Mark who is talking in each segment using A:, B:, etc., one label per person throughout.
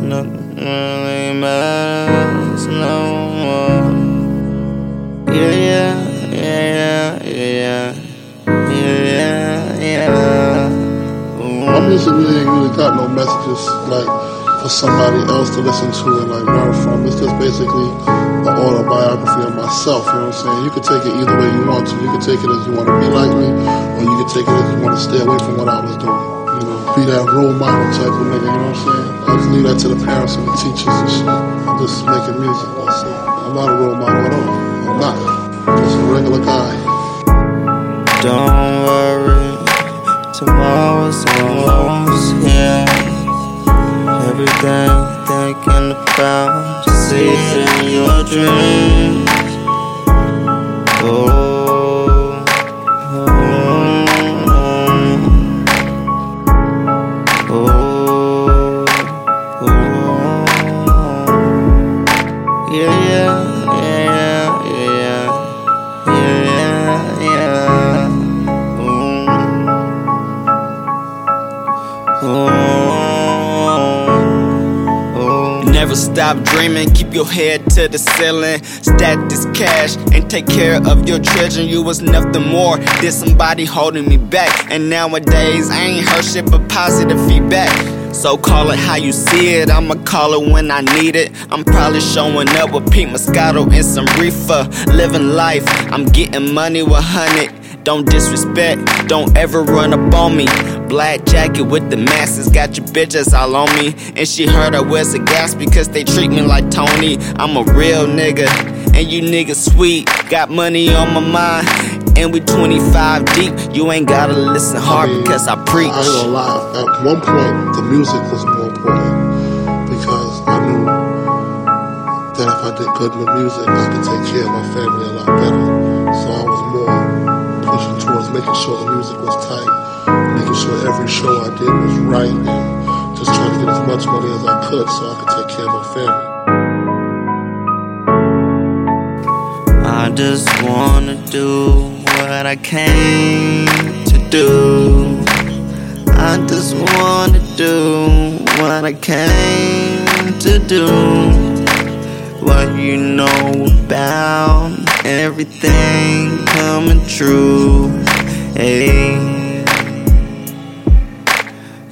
A: Nothing really matters no more. Yeah, yeah, yeah, yeah, yeah, yeah, yeah.
B: My music really really got no messages like for somebody else to listen to and like learn from. It's just basically an autobiography of myself. You know what I'm saying? You can take it either way you want to. You can take it as you want to be like me, or you can take it as you want to stay away from what I was doing. You know, be that role model type of nigga. You know what I'm saying? I just leave that to the parents and the teachers and shit. I'm just making music. That's it. I'm not a role model at all. I'm not. Just a regular guy.
A: You're thinking about, in your dreams. Oh, oh, oh, oh. Yeah, yeah, yeah,
C: Never stop dreaming, keep your head to the ceiling. Stack this cash and take care of your children. You was nothing more than somebody holding me back. And nowadays, I ain't heard shit but positive feedback. So call it how you see it, I'ma call it when I need it. I'm probably showing up with Pete Moscato and some reefer. Living life, I'm getting money with honey. Don't disrespect, don't ever run up on me. Black jacket with the masses, got your bitches all on me. And she heard I was a gas because they treat me like Tony. I'm a real nigga, and you niggas sweet. Got money on my mind, and we 25 deep. You ain't gotta listen hard because I preach.
B: I ain't gonna lie. At one point, the music was more important because I knew that if I did good the music, I could take care of my family a lot better. So I was more pushing towards making sure the music was tight, making sure every show I did was right, and just trying to get as much money as I could so I could take care of my family.
A: I just wanna do what I came to do. I just wanna do what I came to do. What you know about everything coming true. Hey.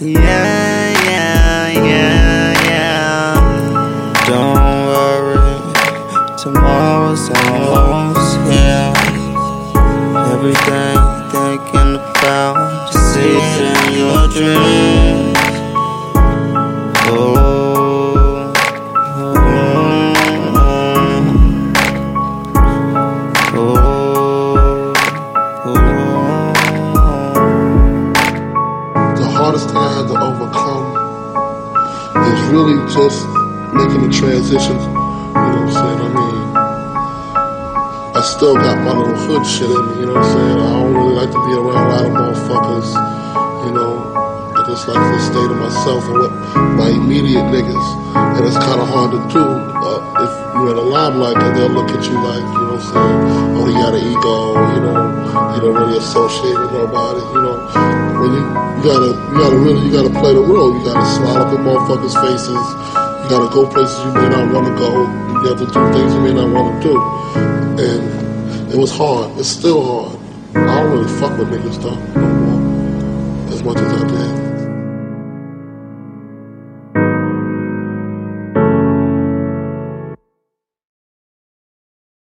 A: Yeah, yeah, yeah, yeah. Don't worry, tomorrow's almost here. Everything thinking about, just in your dreams.
B: Hardest thing I had to overcome is really just making the transition. You know what I'm saying? I mean, I still got my little hood shit in me. You know what I'm saying? I don't really like to be around a lot of motherfuckers. You know, I just like to stay to myself and with my immediate niggas. And it's kind of hard to do uh, if you're in a limelight because they'll look at you like, you know what I'm saying? Oh, he got an ego. You know, he don't really associate with nobody. You know, when you, you gotta you gotta really you gotta play the role. You gotta smile up in motherfuckers' faces. You gotta go places you may not want to go. You have to do things you may not want to do. And it was hard. It's still hard. I don't really fuck with niggas though no more as much as I did.